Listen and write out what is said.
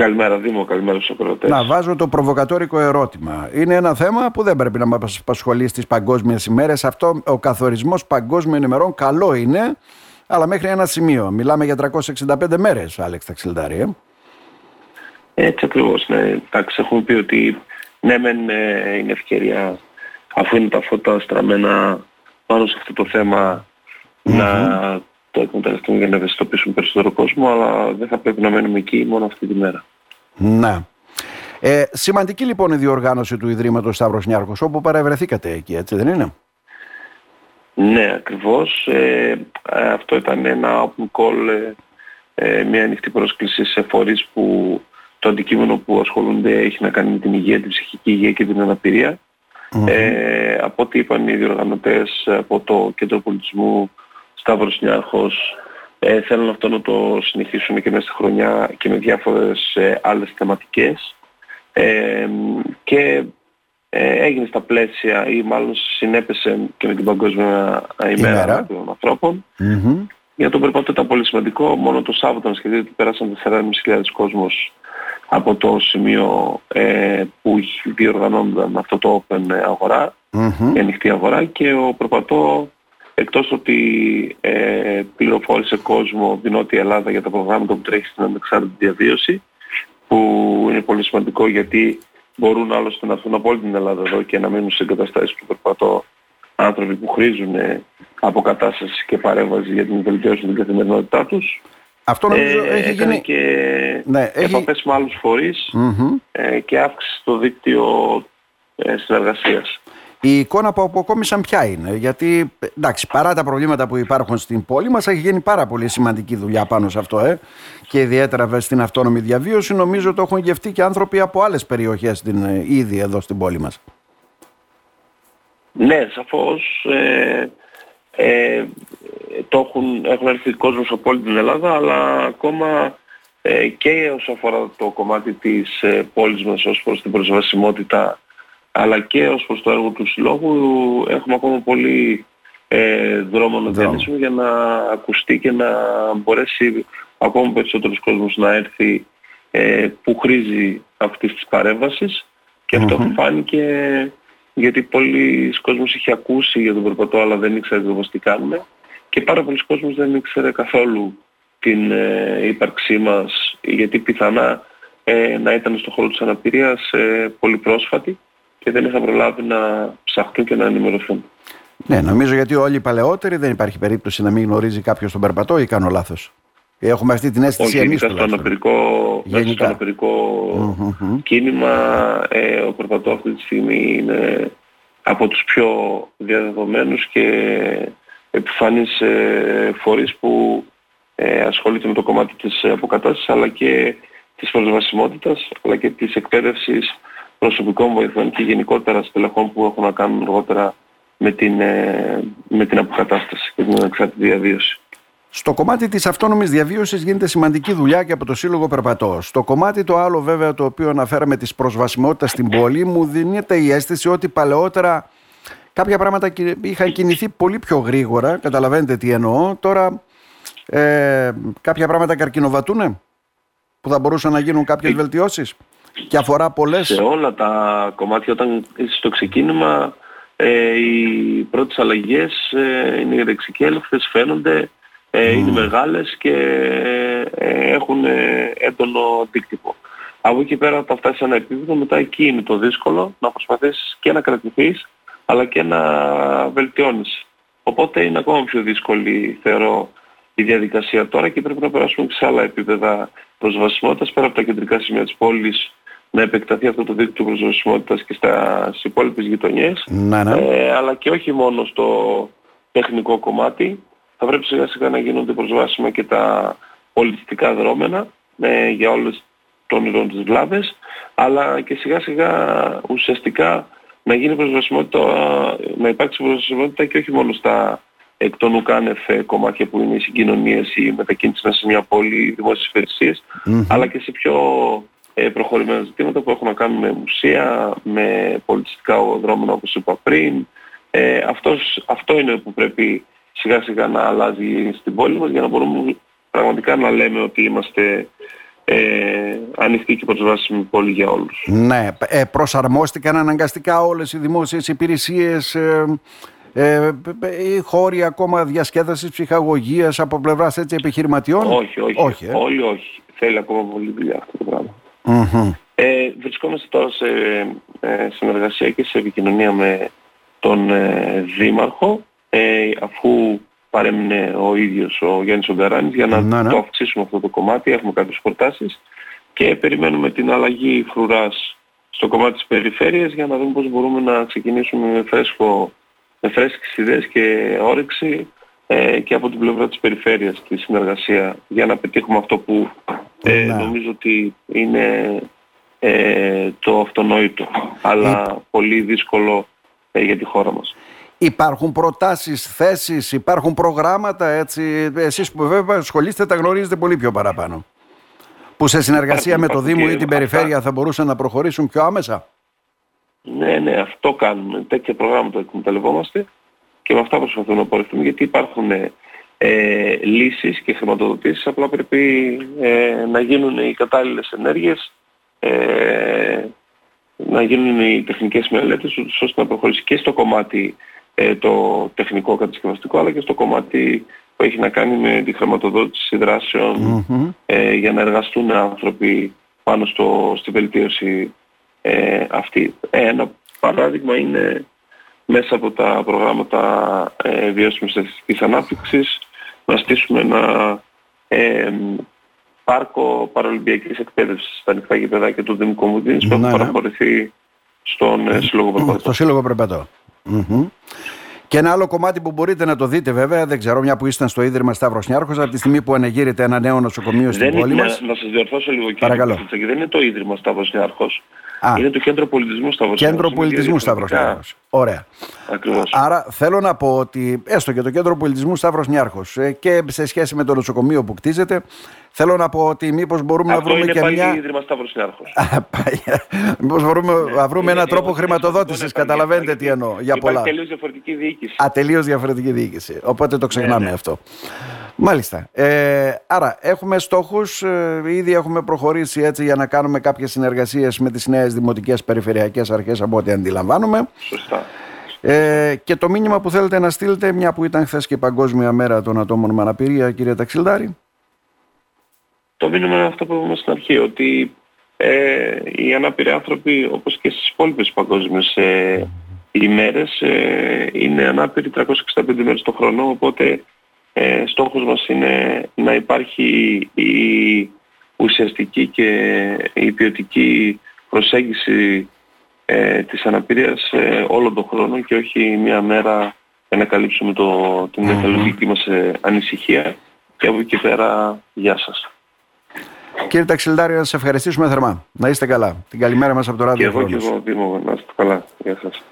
Καλημέρα Δήμο, καλημέρα στους ακροατές. Να βάζω το προβοκατόρικο ερώτημα. Είναι ένα θέμα που δεν πρέπει να μας απασχολεί στις παγκόσμιες ημέρες. Αυτό ο καθορισμός παγκόσμιων ημερών καλό είναι, αλλά μέχρι ένα σημείο. Μιλάμε για 365 μέρες, Άλεξ Ταξιλντάρη. Ε; Έτσι ακριβώς, ναι. Εντάξει, έχουμε πει ότι ναι μεν ε, είναι ευκαιρία αφού είναι τα φώτα στραμμένα πάνω σε αυτό το θεμα να το εκμεταλλευτούν για να ευαισθητοποιήσουν περισσότερο κόσμο, αλλά δεν θα πρέπει να μένουμε εκεί μόνο αυτή τη μέρα. Να. Ε, σημαντική λοιπόν η διοργάνωση του Ιδρύματος Σταύρος Νιάρχος, όπου παρευρεθήκατε εκεί, έτσι δεν είναι; Ναι, ακριβώς. Ε, αυτό ήταν ένα open call, ε, ε, μια ανοιχτή πρόσκληση σε φορείς που το αντικείμενο που ασχολούνται έχει να κάνει με την υγεία, την ψυχική υγεία και την αναπηρία. Ε, από ό,τι είπαν οι διοργανωτές από το Κέντρο Πολιτισμού Σταύρος Νιάρχος ε, θέλουν αυτό να το συνεχίσουμε και μέσα στη χρονιά και με διάφορες ε, άλλες θεματικές. Ε, και ε, έγινε στα πλαίσια ή μάλλον συνέπεσε και με την Παγκόσμια ημέρα, των ανθρώπων. Για τον περπατό ήταν πολύ σημαντικό. Μόνο το Σάββατο να σκεφτείτε ότι πέρασαν 4.500 κόσμος από το σημείο ε, που διοργανώνονταν αυτό το open αγορά, η ανοιχτή αγορά. Και ο περπατό εκτός ότι ε, πληροφόρησε κόσμο την Νότια Ελλάδα για τα προγράμματα που τρέχει στην ανεξάρτητη διαβίωση που είναι πολύ σημαντικό γιατί μπορούν άλλωστε να έρθουν από όλη την Ελλάδα εδώ και να μείνουν σε εγκαταστάσεις που περπατώ άνθρωποι που χρήζουν αποκατάστασης και παρέμβασης για την βελτίωση την καθημερινότητά τους. Αυτό νομίζω ε, έχει γίνει... και ναι, έχει... επαφές με άλλους ε, και αύξηση στο δίκτυο ε, συνεργασίας. Η εικόνα που αποκόμισαν ποια είναι, γιατί εντάξει, παρά τα προβλήματα που υπάρχουν στην πόλη μας έχει γίνει πάρα πολύ σημαντική δουλειά πάνω σε αυτό ε, και ιδιαίτερα στην αυτόνομη διαβίωση νομίζω το έχουν γευτεί και άνθρωποι από άλλες περιοχές στην, ε, ήδη εδώ στην πόλη μας. Ναι, σαφώς ε, ε, το έχουν, έχουν έρθει κόσμος από όλη την Ελλάδα αλλά ακόμα ε, και όσο αφορά το κομμάτι της ε, πόλης μας ως προς την προσβασιμότητα αλλά και ως προς το έργο του Συλλόγου έχουμε ακόμα πολύ ε, δρόμο να διανύσουμε για να ακουστεί και να μπορέσει ακόμα περισσότερος κόσμος να έρθει ε, που χρήζει αυτής της παρέμβασης. Και αυτό mm-hmm. φάνηκε γιατί πολλοί κόσμος είχε ακούσει για τον περπατό αλλά δεν ήξερε ακριβώς τι κάνουμε. Και πάρα πολλοί κόσμος δεν ήξερε καθόλου την ε, ύπαρξή μας γιατί πιθανά ε, να ήταν στο χώρο της αναπηρίας ε, πολύ πρόσφατη και δεν είχα προλάβει να ψαχτούν και να ενημερωθούν. Ναι, νομίζω γιατί όλοι οι παλαιότεροι δεν υπάρχει περίπτωση να μην γνωρίζει κάποιος τον περπατό ή κάνω λάθος. Έχουμε αυτή την αίσθηση εμείς. Στο αναπηρικό, στο αναπηρικό κίνημα, ε, ο περπατό αυτή τη στιγμή είναι από τους πιο διαδεδομένους και επιφανείς ε, φορείς που ε, ασχολείται με το κομμάτι της αποκατάστασης αλλά και της προσβασιμότητας αλλά και της εκπαίδευσης προσωπικών βοηθών και γενικότερα στελεχών που έχουν να κάνουν αργότερα με την, ε, με την αποκατάσταση και την ανεξάρτητη διαβίωση. Στο κομμάτι της αυτόνομης διαβίωσης γίνεται σημαντική δουλειά και από το Σύλλογο Περπατώ. Στο κομμάτι το άλλο βέβαια το οποίο αναφέραμε της προσβασιμότητας στην πόλη μου δίνεται η αίσθηση ότι παλαιότερα κάποια πράγματα είχαν κινηθεί πολύ πιο γρήγορα, καταλαβαίνετε τι εννοώ. Τώρα ε, κάποια πράγματα καρκινοβατούνε που θα μπορούσαν να γίνουν κάποιες ε, βελτιώσεις; Και αφορά πολλές... Σε όλα τα κομμάτια όταν είσαι στο ξεκίνημα ε, οι πρώτες αλλαγές ε, είναι δεξικέλευθες, φαίνονται, ε, είναι μεγάλες και ε, έχουν ε, έντονο αντίκτυπο. Από εκεί πέρα όταν φτάσεις σε ένα επίπεδο μετά εκεί είναι το δύσκολο να προσπαθήσεις και να κρατηθείς αλλά και να βελτιώνεις. Οπότε είναι ακόμα πιο δύσκολη θεωρώ η διαδικασία τώρα και πρέπει να περάσουμε και σε άλλα επίπεδα προσβασιμότητας πέρα από τα κεντρικά σημεία της πόλης να επεκταθεί αυτό το δίκτυο προσβασιμότητας και στα, στις υπόλοιπες γειτονιές, ναι, ναι. Ε, αλλά και όχι μόνο στο τεχνικό κομμάτι. Θα πρέπει σιγά σιγά να γίνονται προσβάσιμα και τα πολιτιστικά δρόμενα ε, για όλες των ειδών της Βλάβες, αλλά και σιγά σιγά ουσιαστικά να γίνει προσβασιμότητα, να υπάρξει προσβασιμότητα και όχι μόνο στα εκ των ουκάνευ κομμάτια που είναι οι συγκοινωνίες, η μετακίνησης μέσα σε μια πόλη, οι δημόσιες αλλά και σε πιο ε, προχωρημένα ζητήματα που έχουν να κάνουν με μουσεία, με πολιτιστικά δρόμενα όπως είπα πριν. Ε, αυτός, αυτό είναι που πρέπει σιγά σιγά να αλλάζει στην πόλη μας για να μπορούμε πραγματικά να λέμε ότι είμαστε ε, ανοιχτή και προσβάσιμη πόλη για όλους. Ναι, ε, προσαρμόστηκαν αναγκαστικά όλες οι δημόσιες υπηρεσίες, ε, ε, οι χώροι ακόμα διασκέδασης ψυχαγωγίας από πλευράς έτσι επιχειρηματιών; Όχι, όχι, όχι ε. όλοι όχι. Θέλει ακόμα πολύ δουλειά αυτό το πραγμα Ε, βρισκόμαστε τώρα σε ε, συνεργασία και σε επικοινωνία με τον ε, Δήμαρχο ε, αφού παρέμεινε ο ίδιος ο Γιάννης Ογκαράνης για να, ναι, ναι. το αυξήσουμε αυτό το κομμάτι. Έχουμε κάποιες προτάσεις και περιμένουμε την αλλαγή φρουράς στο κομμάτι της περιφέρειας για να δούμε πώς μπορούμε να ξεκινήσουμε με, φρέσκο, με φρέσκες ιδέες και όρεξη ε, και από την πλευρά της περιφέρειας τη συνεργασία για να πετύχουμε αυτό που ε, ναι. νομίζω ότι είναι ε, το αυτονόητο αλλά πολύ δύσκολο ε, για τη χώρα μας. Υπάρχουν προτάσεις, θέσεις, υπάρχουν προγράμματα έτσι. Εσείς που βέβαια ασχολείστε τα γνωρίζετε πολύ πιο παραπάνω. Που σε συνεργασία με το Δήμο ή την Περιφέρεια θα μπορούσαν να προχωρήσουν πιο άμεσα. Ναι, ναι, αυτό κάνουμε. Τέτοια προγράμματα εκμεταλλευόμαστε και με αυτά προσπαθούμε να πορευτούμε γιατί υπάρχουν ε, λύσεις και χρηματοδοτήσεις απλά πρέπει ε, να γίνουν οι κατάλληλες ενέργειες ε, να γίνουν οι τεχνικές μελέτες ώστε να προχωρήσει και στο κομμάτι ε, το τεχνικό κατασκευαστικό αλλά και στο κομμάτι που έχει να κάνει με τη χρηματοδότηση ε, για να εργαστούν άνθρωποι πάνω στο, στη βελτίωση ε, αυτή. Ένα παράδειγμα είναι μέσα από τα προγράμματα ε, βιώσιμης στατιστικής ανάπτυξης να στήσουμε ένα ε, πάρκο παραολυμπιακής εκπαίδευσης στα ανοιχτά γηπεδάκια του Δημικού Μουδίνης που θα παραχωρηθεί στον ε, Σύλλογο Περπατώ. Στο Σύλλογο Περπατώ. Και ένα άλλο κομμάτι που μπορείτε να το δείτε, βέβαια, δεν ξέρω, μια που ήσταν στο Ίδρυμα Σταύρος Νιάρχος, από τη στιγμή που ανεγείρεται ένα νέο νοσοκομείο στην πόλη μας. Να, να σας διορθώσω λίγο, κύριε Παρακαλώ. δεν είναι το Ίδρυμα Σταύρος Νιάρχο. Είναι το Κέντρο Πολιτισμού Σταύρο Κέντρο Πολιτισμού Σταύρο Νιάρχο. Ωραία. Ακριβώς. Άρα θέλω να πω ότι έστω και το Κέντρο Πολιτισμού Σταύρος Νιάρχος ε, και σε σχέση με το νοσοκομείο που κτίζεται, Θέλω να πω ότι μήπως μπορούμε Αυτό να βρούμε είναι και μια. Ίδρυμα Σταύρος Μήπως μπορούμε ναι, να βρούμε έναν τρόπο χρηματοδότησης. Καταλαβαίνετε τι εννοώ. Για πολλά. Τελείως διαφορετική διοίκηση. Α, τελείως διαφορετική διοίκηση. Οπότε το ξεχνάμε ναι, ναι. αυτό. Μάλιστα. Ε, άρα, έχουμε στόχους. Ε, ήδη έχουμε προχωρήσει έτσι για να κάνουμε κάποιες συνεργασίες με τις νέες δημοτικές περιφερειακές αρχές από ό,τι αντιλαμβάνομαι. Σωστά. Ε, και το μήνυμα που θέλετε να στείλετε, μια που ήταν χθες και Παγκόσμια Μέρα των Ατόμων με Αναπηρία, κύριε Ταξιλδάρη. Το μήνυμα είναι αυτό που είπαμε στην αρχή, ότι ε, οι ανάπηροι άνθρωποι, όπως και στις υπόλοιπες παγκόσμιες ε, ημέρες, ε, είναι ανάπηροι 365 μέρες το χρόνο, οπότε ε, στόχος μας είναι να υπάρχει η ουσιαστική και η ποιοτική προσέγγιση ε, της αναπηρίας ε, όλο τον χρόνο και όχι μία μέρα για να καλύψουμε το, την εθελοντική μας ε, ανησυχία και από εκεί πέρα γεια σας. Κύριε Ταξιλντάριο, να σας ευχαριστήσουμε θερμά. Να είστε καλά. Την καλημέρα μας από το Ράδιο Και εγώ και εγώ, Δήμο, να είστε καλά. Γεια σας.